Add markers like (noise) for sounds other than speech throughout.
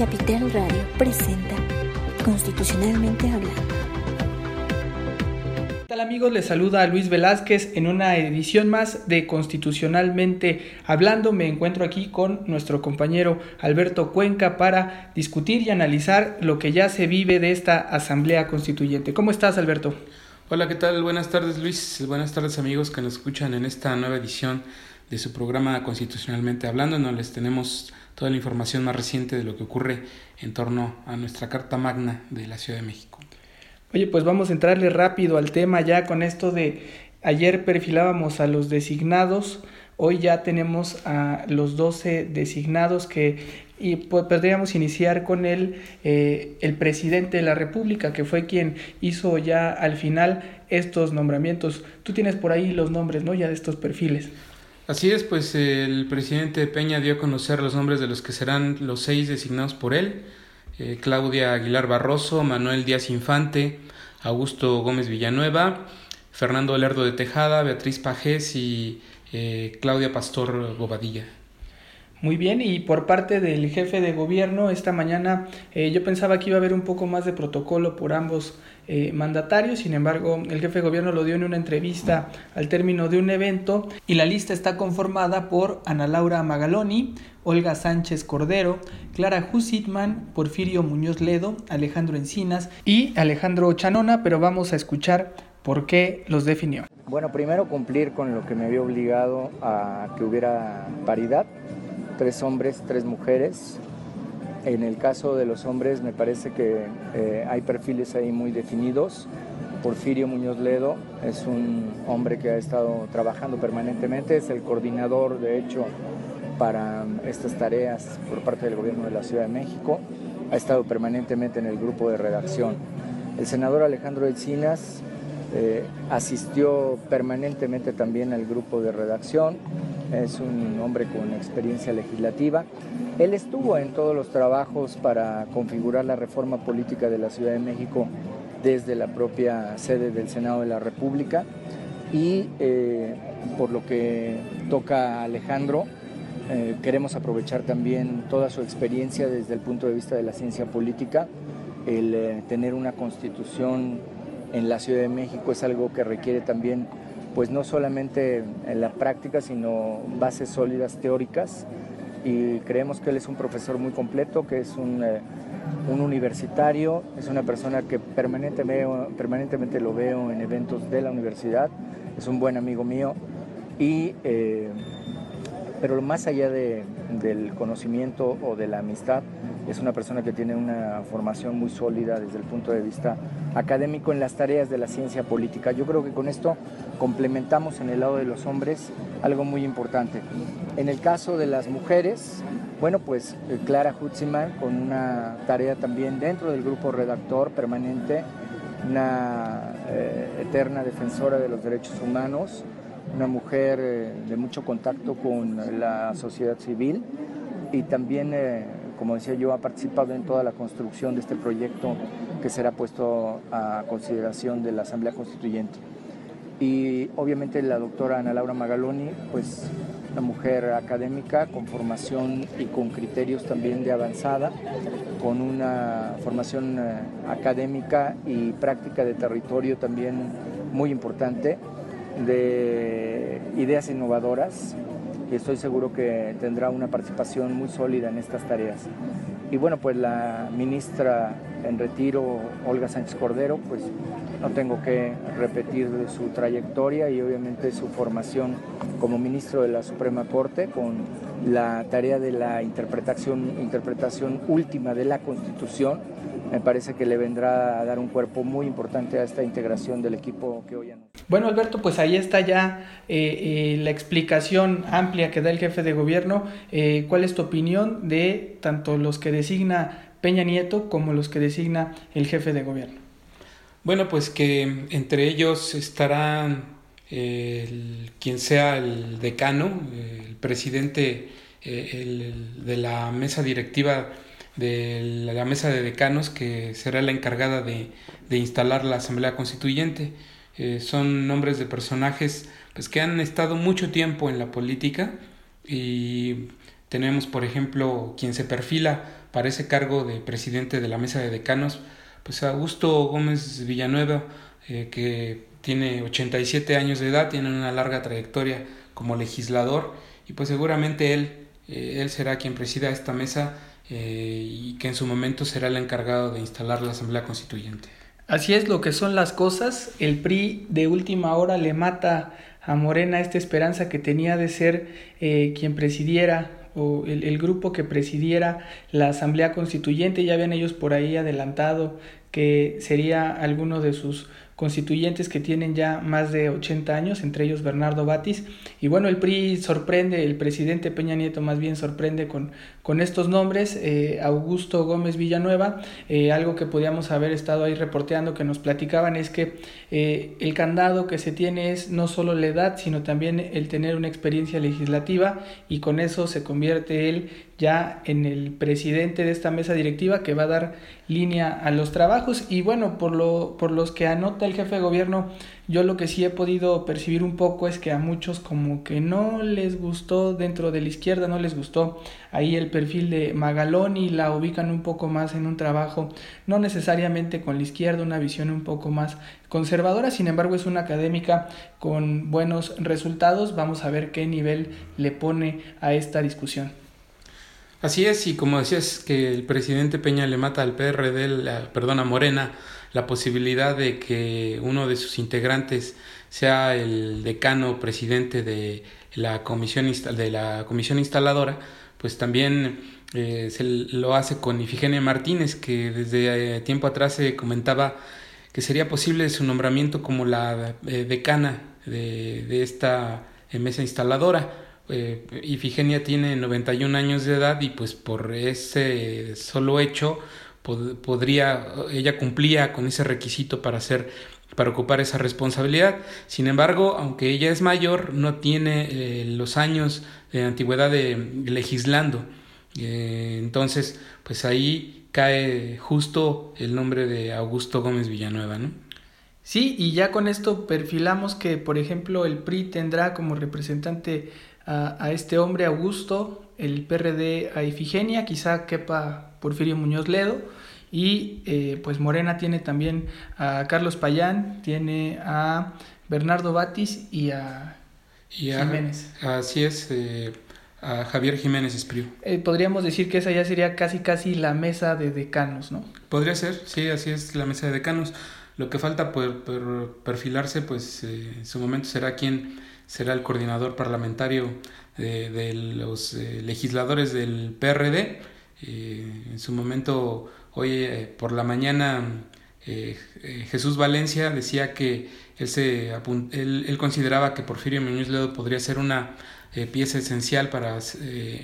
Capital Radio presenta Constitucionalmente Hablando. ¿Qué tal amigos? Les saluda a Luis Velázquez en una edición más de Constitucionalmente Hablando. Me encuentro aquí con nuestro compañero Alberto Cuenca para discutir y analizar lo que ya se vive de esta Asamblea Constituyente. ¿Cómo estás, Alberto? Hola, ¿qué tal? Buenas tardes, Luis. Buenas tardes, amigos que nos escuchan en esta nueva edición de su programa Constitucionalmente Hablando, donde les tenemos toda la información más reciente de lo que ocurre en torno a nuestra Carta Magna de la Ciudad de México. Oye, pues vamos a entrarle rápido al tema ya con esto de ayer perfilábamos a los designados, hoy ya tenemos a los 12 designados que y pues, podríamos iniciar con el, eh, el presidente de la República, que fue quien hizo ya al final estos nombramientos. Tú tienes por ahí los nombres, ¿no? Ya de estos perfiles. Así es, pues el presidente Peña dio a conocer los nombres de los que serán los seis designados por él. Eh, Claudia Aguilar Barroso, Manuel Díaz Infante, Augusto Gómez Villanueva, Fernando Lerdo de Tejada, Beatriz Pajés y eh, Claudia Pastor Bobadilla. Muy bien, y por parte del jefe de gobierno, esta mañana eh, yo pensaba que iba a haber un poco más de protocolo por ambos eh, mandatarios, sin embargo el jefe de gobierno lo dio en una entrevista al término de un evento y la lista está conformada por Ana Laura Magaloni, Olga Sánchez Cordero, Clara Husitman, Porfirio Muñoz Ledo, Alejandro Encinas y Alejandro Chanona, pero vamos a escuchar por qué los definió. Bueno, primero cumplir con lo que me había obligado a que hubiera paridad tres hombres, tres mujeres. En el caso de los hombres me parece que eh, hay perfiles ahí muy definidos. Porfirio Muñoz Ledo es un hombre que ha estado trabajando permanentemente, es el coordinador de hecho para estas tareas por parte del gobierno de la Ciudad de México, ha estado permanentemente en el grupo de redacción. El senador Alejandro Encinas eh, asistió permanentemente también al grupo de redacción, es un hombre con experiencia legislativa. Él estuvo en todos los trabajos para configurar la reforma política de la Ciudad de México desde la propia sede del Senado de la República y eh, por lo que toca a Alejandro, eh, queremos aprovechar también toda su experiencia desde el punto de vista de la ciencia política, el eh, tener una constitución en la Ciudad de México es algo que requiere también pues no solamente en la práctica, sino bases sólidas teóricas. Y creemos que él es un profesor muy completo, que es un, eh, un universitario, es una persona que permanentemente, permanentemente lo veo en eventos de la universidad, es un buen amigo mío. Y, eh, pero más allá de, del conocimiento o de la amistad, es una persona que tiene una formación muy sólida desde el punto de vista académico en las tareas de la ciencia política. Yo creo que con esto complementamos en el lado de los hombres algo muy importante. En el caso de las mujeres, bueno, pues eh, Clara Hutziman con una tarea también dentro del grupo redactor permanente, una eh, eterna defensora de los derechos humanos, una mujer eh, de mucho contacto con la sociedad civil y también como decía yo, ha participado en toda la construcción de este proyecto que será puesto a consideración de la Asamblea Constituyente. Y obviamente la doctora Ana Laura Magaloni, pues una mujer académica con formación y con criterios también de avanzada, con una formación eh, académica y práctica de territorio también muy importante, de ideas innovadoras, y estoy seguro que tendrá una participación muy sólida en estas tareas. Y bueno, pues la ministra en retiro, Olga Sánchez Cordero, pues no tengo que repetir su trayectoria y obviamente su formación como ministro de la Suprema Corte con la tarea de la interpretación, interpretación última de la Constitución me parece que le vendrá a dar un cuerpo muy importante a esta integración del equipo que hoy Bueno, Alberto, pues ahí está ya eh, eh, la explicación amplia que da el jefe de gobierno. Eh, ¿Cuál es tu opinión de tanto los que designa Peña Nieto como los que designa el jefe de gobierno? Bueno, pues que entre ellos estarán quien sea el decano, el presidente de la mesa directiva de la mesa de decanos que será la encargada de, instalar la Asamblea Constituyente. Eh, son nombres de personajes pues, que han estado mucho tiempo en la política y Tenemos, por ejemplo, quien se perfila para ese cargo de presidente de la mesa de decanos, pues Augusto Gómez Villanueva, eh, que tiene 87 años de edad, tiene una larga trayectoria como legislador y pues seguramente él, eh, él será quien presida esta mesa eh, y que en su momento será el encargado de instalar la Asamblea Constituyente. Así es lo que son las cosas. El PRI de última hora le mata a Morena esta esperanza que tenía de ser quien presidiera o el, el, grupo que presidiera la Asamblea Constituyente. Ya habían ellos por ahí adelantado que sería alguno de sus constituyentes que tienen ya más de 80 años, entre ellos Bernardo Batis. Y bueno, el PRI sorprende, el presidente Peña Nieto más bien sorprende con, con estos nombres, eh, Augusto Gómez Villanueva, eh, algo que podíamos haber estado ahí reporteando, que nos platicaban es que eh, el candado que se tiene es no solo la edad, sino también el tener una experiencia legislativa y con eso se convierte él ya en el presidente de esta mesa directiva que va a dar línea a los trabajos. Y bueno, por, lo, por los que anota el jefe de gobierno, yo lo que sí he podido percibir un poco es que a muchos como que no les gustó dentro de la izquierda, no les gustó ahí el perfil de Magaloni, la ubican un poco más en un trabajo, no necesariamente con la izquierda, una visión un poco más conservadora, sin embargo es una académica con buenos resultados, vamos a ver qué nivel le pone a esta discusión. Así es, y como decías que el presidente Peña le mata al PRD, la, perdón, a Morena, la posibilidad de que uno de sus integrantes sea el decano presidente de la comisión, de la comisión instaladora, pues también eh, se lo hace con Ifigenia Martínez, que desde eh, tiempo atrás se comentaba que sería posible su nombramiento como la eh, decana de, de esta mesa instaladora eh, Ifigenia tiene 91 años de edad y pues por ese solo hecho podría, ella cumplía con ese requisito para hacer para ocupar esa responsabilidad. Sin embargo, aunque ella es mayor, no tiene eh, los años de antigüedad de legislando. Eh, entonces, pues ahí cae justo el nombre de Augusto Gómez Villanueva, ¿no? Sí, y ya con esto perfilamos que, por ejemplo, el PRI tendrá como representante a, este hombre Augusto, el PRD a Ifigenia, quizá quepa Porfirio Muñoz Ledo, y eh, pues Morena tiene también a Carlos Payán, tiene a Bernardo Batis y a, Jiménez. Así es, eh, a Javier Jiménez Espriu. Eh, podríamos decir que esa ya sería casi casi la mesa de decanos, ¿no? Podría ser, sí, así es la mesa de decanos. Lo que falta por, por perfilarse, pues en su momento será quien será el coordinador parlamentario de, los eh, legisladores del PRD. Eh, en su momento, hoy eh, por la mañana, Jesús Valencia decía que él, se él, consideraba que Porfirio Muñoz Ledo podría ser una pieza esencial para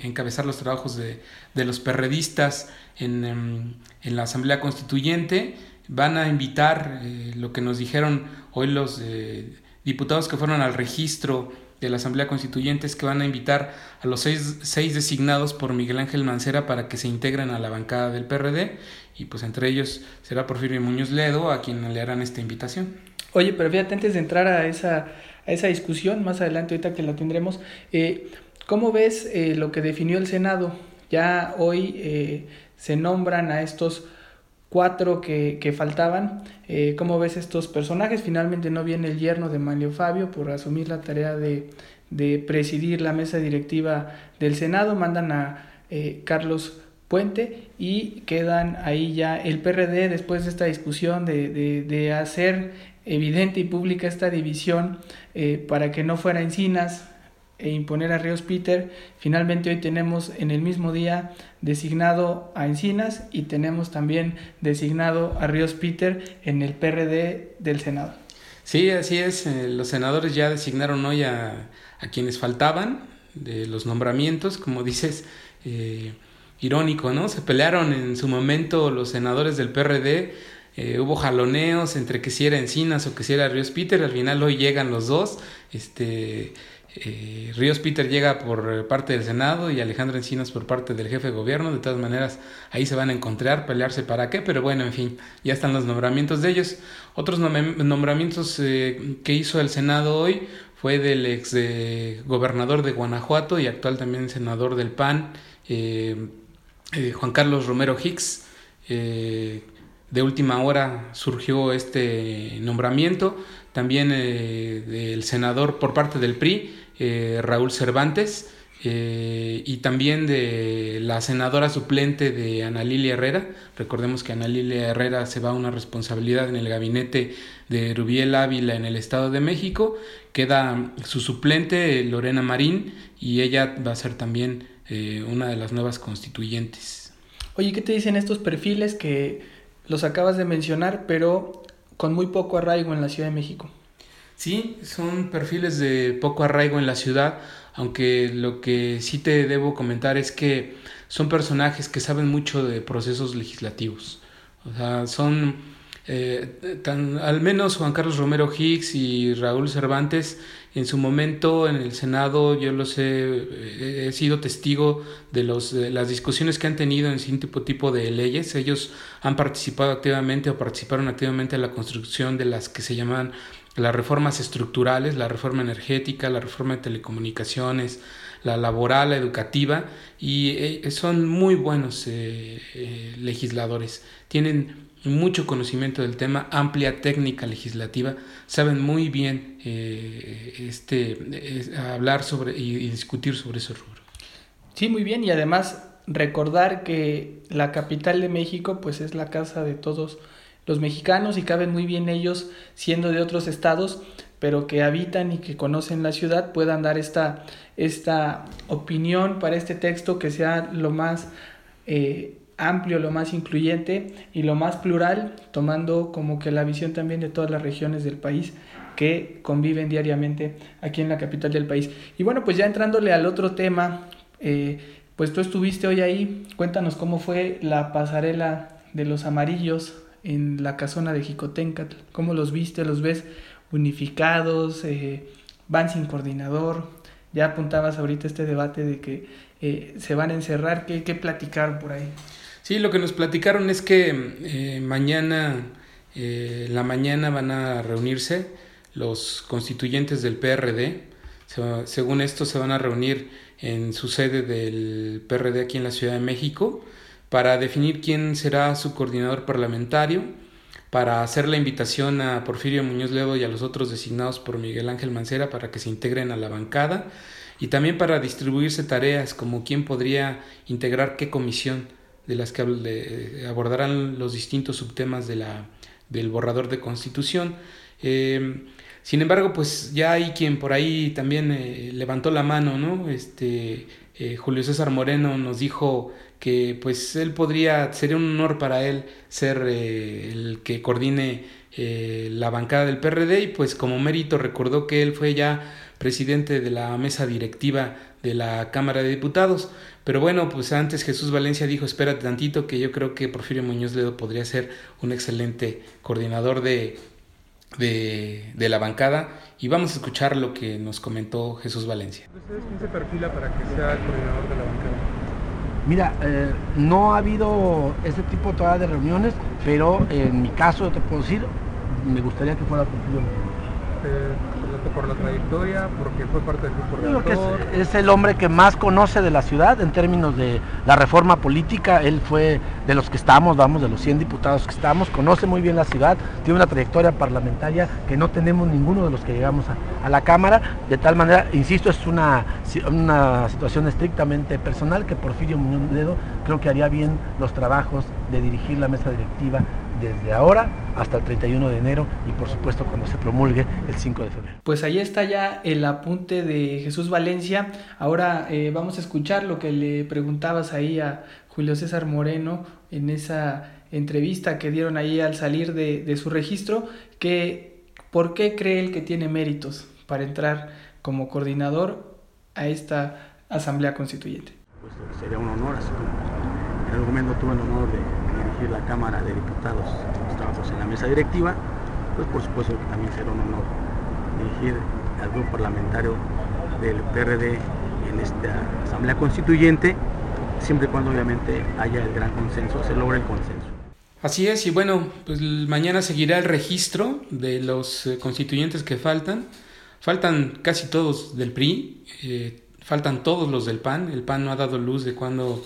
encabezar los trabajos de, de los perredistas en, em, en, la Asamblea Constituyente. Van a invitar lo que nos dijeron hoy los diputados que fueron al registro de la Asamblea Constituyente es que van a invitar a los seis, seis, designados por Miguel Ángel Mancera para que se integren a la bancada del PRD y pues entre ellos será Porfirio Muñoz Ledo a quien le harán esta invitación. Oye, pero fíjate, antes de entrar a esa, a esa discusión, más adelante ahorita que la tendremos, eh, ¿cómo ves eh, lo que definió el Senado? Ya hoy eh, se nombran a estos cuatro que, que faltaban. Eh, ¿Cómo ves estos personajes? Finalmente no viene el yerno de Manlio Fabio por asumir la tarea de, de presidir la mesa directiva del Senado. Mandan a eh, Carlos Puente y quedan ahí ya el PRD después de esta discusión de, de, de hacer evidente y pública esta división eh, para que no fuera Encinas e imponer a Ríos Peter. Finalmente hoy tenemos en el mismo día designado a Encinas y tenemos también designado a Ríos Peter en el PRD del Senado. Sí, así es. Eh, los senadores ya designaron hoy a, a, quienes faltaban de los nombramientos, como (laughs) dices, eh, irónico, ¿no? Se pelearon en su momento los senadores del PRD. Eh, hubo jaloneos entre que si era Encinas o que si era Ríos Peter, al final hoy llegan los dos, este, eh, Ríos Peter llega por parte del Senado y Alejandro Encinas por parte del jefe de gobierno. De todas maneras, ahí se van a encontrar, pelearse para qué, pero bueno, en fin, ya están los nombramientos de ellos. Otros nombramientos eh, que hizo el Senado hoy fue del ex gobernador de Guanajuato y actual también senador del PAN, Juan Carlos Romero Hicks. de última hora surgió este nombramiento, también del senador por parte del PRI, Raúl Cervantes, eh, y también de la senadora suplente de Ana Lilia Herrera. Recordemos que Ana Lilia Herrera se va a una responsabilidad en el gabinete de Rubiel Ávila en el Estado de México. Queda su suplente, Lorena Marín, y ella va a ser también eh, una de las nuevas constituyentes. Oye, ¿qué te dicen estos perfiles que los acabas de mencionar, pero con muy poco arraigo en la Ciudad de México? Sí, son perfiles de poco arraigo en la ciudad aunque lo que sí te debo comentar es que son personajes que saben mucho de procesos legislativos. O sea, son eh, tan, al menos Juan Carlos Romero Hicks y Raúl Cervantes en su momento en el Senado yo los he, he sido testigo de, los, de las discusiones que han tenido en tipo, tipo de leyes. Ellos han participado activamente o participaron activamente en la construcción de las que se llaman las reformas estructurales, la reforma energética, la reforma de telecomunicaciones, la laboral, la educativa, y eh, son muy buenos eh, eh, legisladores. Tienen mucho conocimiento del tema, amplia técnica legislativa, saben muy bien este, hablar sobre y, y, discutir sobre ese rubro. Sí, muy bien, y además recordar que la capital de México pues es la casa de todos los mexicanos y caben muy bien ellos siendo de otros estados, pero que habitan y que conocen la ciudad puedan dar esta, esta opinión para este texto que sea lo más eh, amplio, lo más incluyente y lo más plural, tomando como que la visión también de todas las regiones del país que conviven diariamente aquí en la capital del país. Y bueno, pues ya entrándole al otro tema, eh, pues tú estuviste hoy ahí, cuéntanos cómo fue la pasarela de los amarillos en la casona de Jicotencatl? ¿Cómo los viste? ¿Los ves unificados? Eh, ¿Van sin coordinador? Ya apuntabas ahorita este debate de que eh, se van a encerrar. ¿Qué, ¿Qué, platicaron por ahí? Sí, lo que nos platicaron es que eh, mañana, la mañana van a reunirse los constituyentes del PRD. según esto, se van a reunir en su sede del PRD aquí en la Ciudad de México para definir quién será su coordinador parlamentario, para hacer la invitación a Porfirio Muñoz Ledo y a los otros designados por Miguel Ángel Mancera para que se integren a la bancada y también para distribuirse tareas como quién podría integrar qué comisión de las que abordarán los distintos subtemas de la, del borrador de constitución. Eh, sin embargo, pues ya hay quien por ahí también eh, levantó la mano, ¿no? Este, eh, Julio César Moreno nos dijo que pues él podría, sería un honor para él ser eh, el que coordine eh, la bancada del PRD y pues como mérito recordó que él fue ya presidente de la mesa directiva de la Cámara de Diputados. Pero bueno, pues antes Jesús Valencia dijo, espérate tantito, que yo creo que Porfirio Muñoz Ledo podría ser un excelente coordinador de, de, de la bancada y vamos a escuchar lo que nos comentó Jesús Valencia. ¿Ustedes quién se perfila para que sea el coordinador de la bancada? Mira, eh, no ha habido ese tipo todavía de reuniones, pero en mi caso te puedo decir, me gustaría que fuera Porfirio eh, por la trayectoria, porque fue parte del grupo que es, es, el hombre que más conoce de la ciudad en términos de la reforma política. Él fue de los que estamos, vamos, de los 100 diputados que estamos, conoce muy bien la ciudad, tiene una trayectoria parlamentaria que no tenemos ninguno de los que llegamos a, a la Cámara. De tal manera, insisto, es una, una situación estrictamente personal que Porfirio Muñoz Ledo creo que haría bien los trabajos de dirigir la mesa directiva desde ahora hasta el 31 de enero y por supuesto cuando se promulgue el 5 de febrero. Pues ahí está ya el apunte de Jesús Valencia. Ahora eh, vamos a escuchar lo que le preguntabas ahí a Julio César Moreno en esa entrevista que dieron ahí al salir de, de su registro, que por qué cree él que tiene méritos para entrar como coordinador a esta Asamblea Constituyente. Pues sería un honor, así como en algún momento tuve el honor de la Cámara de Diputados, trabajos en la mesa directiva, pues por supuesto que también será un honor dirigir al grupo parlamentario del PRD en esta Asamblea Constituyente, siempre y cuando obviamente haya el gran consenso, se logre el consenso. Así es, y bueno, pues mañana seguirá el registro de los eh, constituyentes que faltan. Faltan casi todos del PRI, eh, faltan todos los del PAN. El PAN no ha dado luz de cuándo,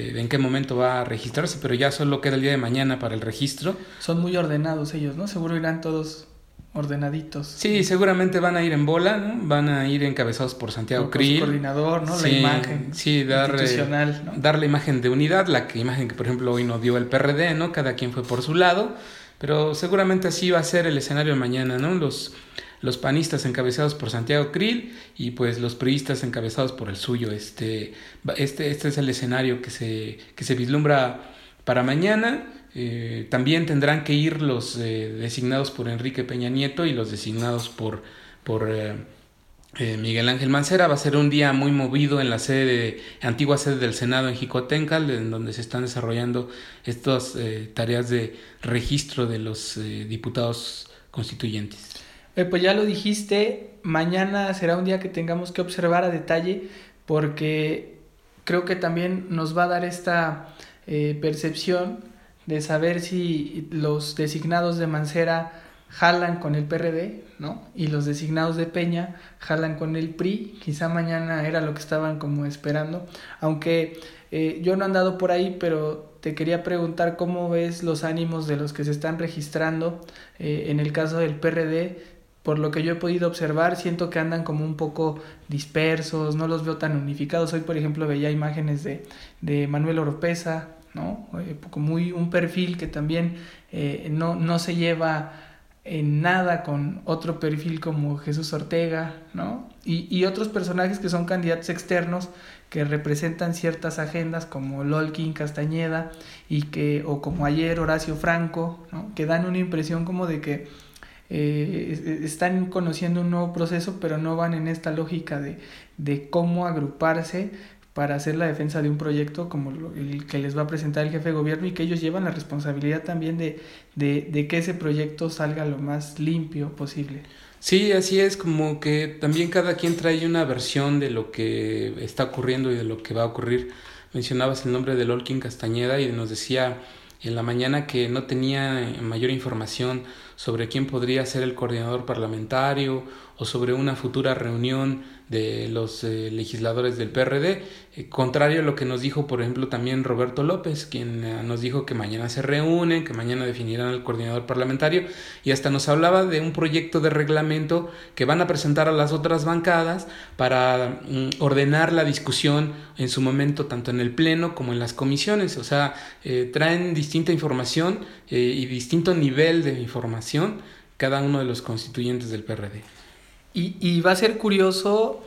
eh, en qué momento va a registrarse, pero ya solo queda el día de mañana para el registro. Son muy ordenados ellos, ¿no? Seguro irán todos ordenaditos. Sí, seguramente van a ir en bola, ¿no? Van a ir encabezados por Santiago Por- por Krill. coordinador, ¿no? La imagen Sí, dar, eh, institucional, ¿no? dar la imagen de unidad, la que, imagen que por ejemplo hoy nos dio el PRD, ¿no? Cada quien fue por su lado, pero seguramente así va a ser el escenario de mañana, ¿no? Los, los panistas encabezados por Santiago Krill y pues los priistas encabezados por el suyo. Este, este, este es el escenario que se, que se vislumbra para mañana. Eh, también tendrán que ir los eh, designados por Enrique Peña Nieto y los designados por, por eh, Miguel Ángel Mancera. Va a ser un día muy movido en la sede, antigua sede del Senado en Jicotencal, en donde se están desarrollando estas tareas de registro de los diputados constituyentes. Pues ya lo dijiste, mañana será un día que tengamos que observar a detalle porque creo que también nos va a dar esta eh, percepción de saber si los designados de Mancera jalan con el PRD, ¿no? Y los designados de Peña jalan con el PRI. Quizá mañana era lo que estaban como esperando. Aunque eh, yo no he andado por ahí, pero te quería preguntar cómo ves los ánimos de los que se están registrando. Eh, en el caso del PRD, por lo que yo he podido observar, siento que andan como un poco dispersos, no los veo tan unificados. Hoy, por ejemplo, veía imágenes de, de Manuel Oropesa, ¿no? Eh, muy un perfil que también eh, no, no se lleva en nada con otro perfil como Jesús Ortega, ¿no? Y, y otros personajes que son candidatos externos que representan ciertas agendas como Lolkin Castañeda y que o como ayer Horacio Franco, ¿no? que dan una impresión como de que eh, están conociendo un nuevo proceso, pero no van en esta lógica de, de cómo agruparse para hacer la defensa de un proyecto como el que les va a presentar el jefe de gobierno y que ellos llevan la responsabilidad también de, de, de que ese proyecto salga lo más limpio posible. Sí, así es, como que también cada quien trae una versión de lo que está ocurriendo y de lo que va a ocurrir. Mencionabas el nombre de Lolkin Castañeda y nos decía en la mañana que no tenía mayor información sobre quién podría ser el coordinador parlamentario o sobre una futura reunión de los eh, legisladores del PRD, eh, contrario a lo que nos dijo, por ejemplo, también Roberto López, quien eh, nos dijo que mañana se reúnen, que mañana definirán al coordinador parlamentario, y hasta nos hablaba de un proyecto de reglamento que van a presentar a las otras bancadas para mm, ordenar la discusión en su momento, tanto en el Pleno como en las comisiones. O sea, traen distinta información y distinto nivel de información cada uno de los constituyentes del PRD. Y, y va a ser curioso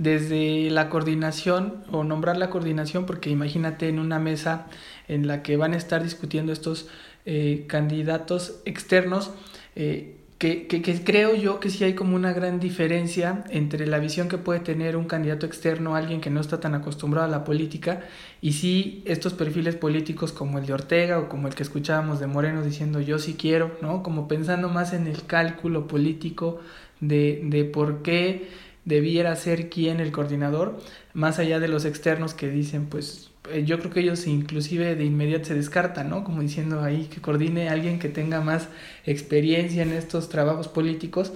desde la coordinación o nombrar la coordinación, porque imagínate en una mesa en la que van a estar discutiendo estos eh, candidatos externos, eh, que, que, que creo yo que sí hay como una gran diferencia entre la visión que puede tener un candidato externo, alguien que no está tan acostumbrado a la política, y sí estos perfiles políticos como el de Ortega o como el que escuchábamos de Moreno diciendo yo sí quiero, ¿no? Como pensando más en el cálculo político de, de por qué debiera ser quién el coordinador, más allá de los externos que dicen, pues yo creo que ellos inclusive de inmediato se descartan, ¿no? Como diciendo ahí que coordine alguien que tenga más experiencia en estos trabajos políticos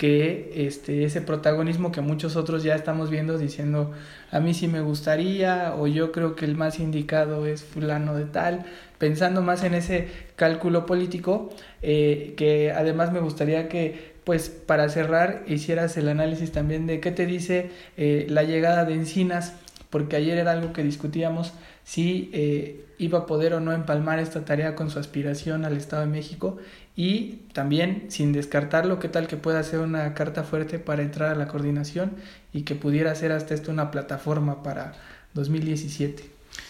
que este ese protagonismo que muchos otros ya estamos viendo diciendo a mí sí me gustaría o yo creo que el más indicado es fulano de tal pensando más en ese cálculo político eh, que además me gustaría que pues para cerrar hicieras el análisis también de qué te dice eh, la llegada de Encinas porque ayer era algo que discutíamos si eh, iba a poder o no empalmar esta tarea con su aspiración al Estado de México y también sin descartarlo, qué tal que pueda ser una carta fuerte para entrar a la coordinación y que pudiera ser hasta esto una plataforma para 2017.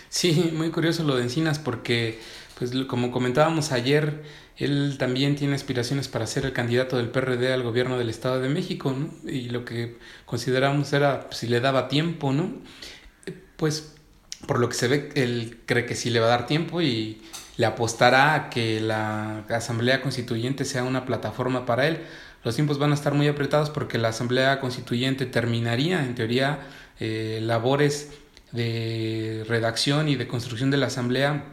Sí, muy curioso lo de Encinas porque, pues como comentábamos ayer, él también tiene aspiraciones para ser el candidato del PRD al gobierno del Estado de México, ¿no? Y lo que consideramos era pues, si le daba tiempo, ¿no? Pues por lo que se ve, él cree que sí le va a dar tiempo y le apostará a que la Asamblea Constituyente sea una plataforma para él. Los tiempos van a estar muy apretados porque la Asamblea Constituyente terminaría, en teoría, eh, labores de redacción y de construcción de la Asamblea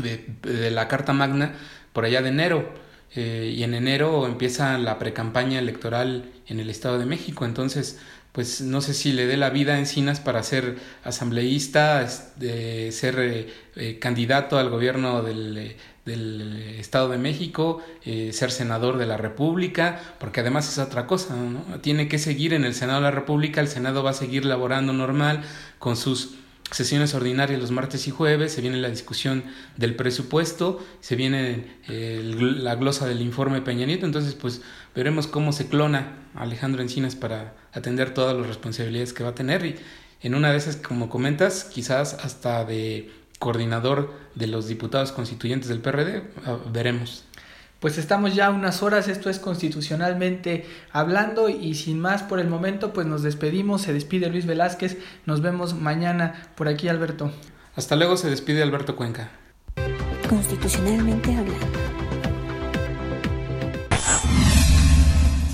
de, la Carta Magna por allá de enero. eh, y en enero empieza la precampaña electoral en el Estado de México. Entonces, pues no sé si le dé la vida a Encinas para ser asambleísta, de ser eh, eh, candidato al gobierno del, del, Estado de México, ser senador de la República, porque además es otra cosa, ¿no? Tiene que seguir en el Senado de la República, el Senado va a seguir laborando normal con sus sesiones ordinarias los martes y jueves, se viene la discusión del presupuesto, se viene eh, la glosa del informe Peña Nieto, entonces pues veremos cómo se clona Alejandro Encinas para atender todas las responsabilidades que va a tener y en una de esas, como comentas, quizás hasta de coordinador de los diputados constituyentes del PRD, ah, veremos. Pues estamos ya unas horas, esto es constitucionalmente hablando y sin más por el momento pues nos despedimos, se despide Luis Velázquez, nos vemos mañana por aquí Alberto. Hasta luego se despide Alberto Cuenca. Constitucionalmente hablando.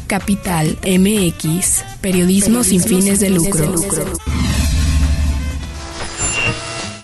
Capital MX, periodismo, sin, fines de lucro.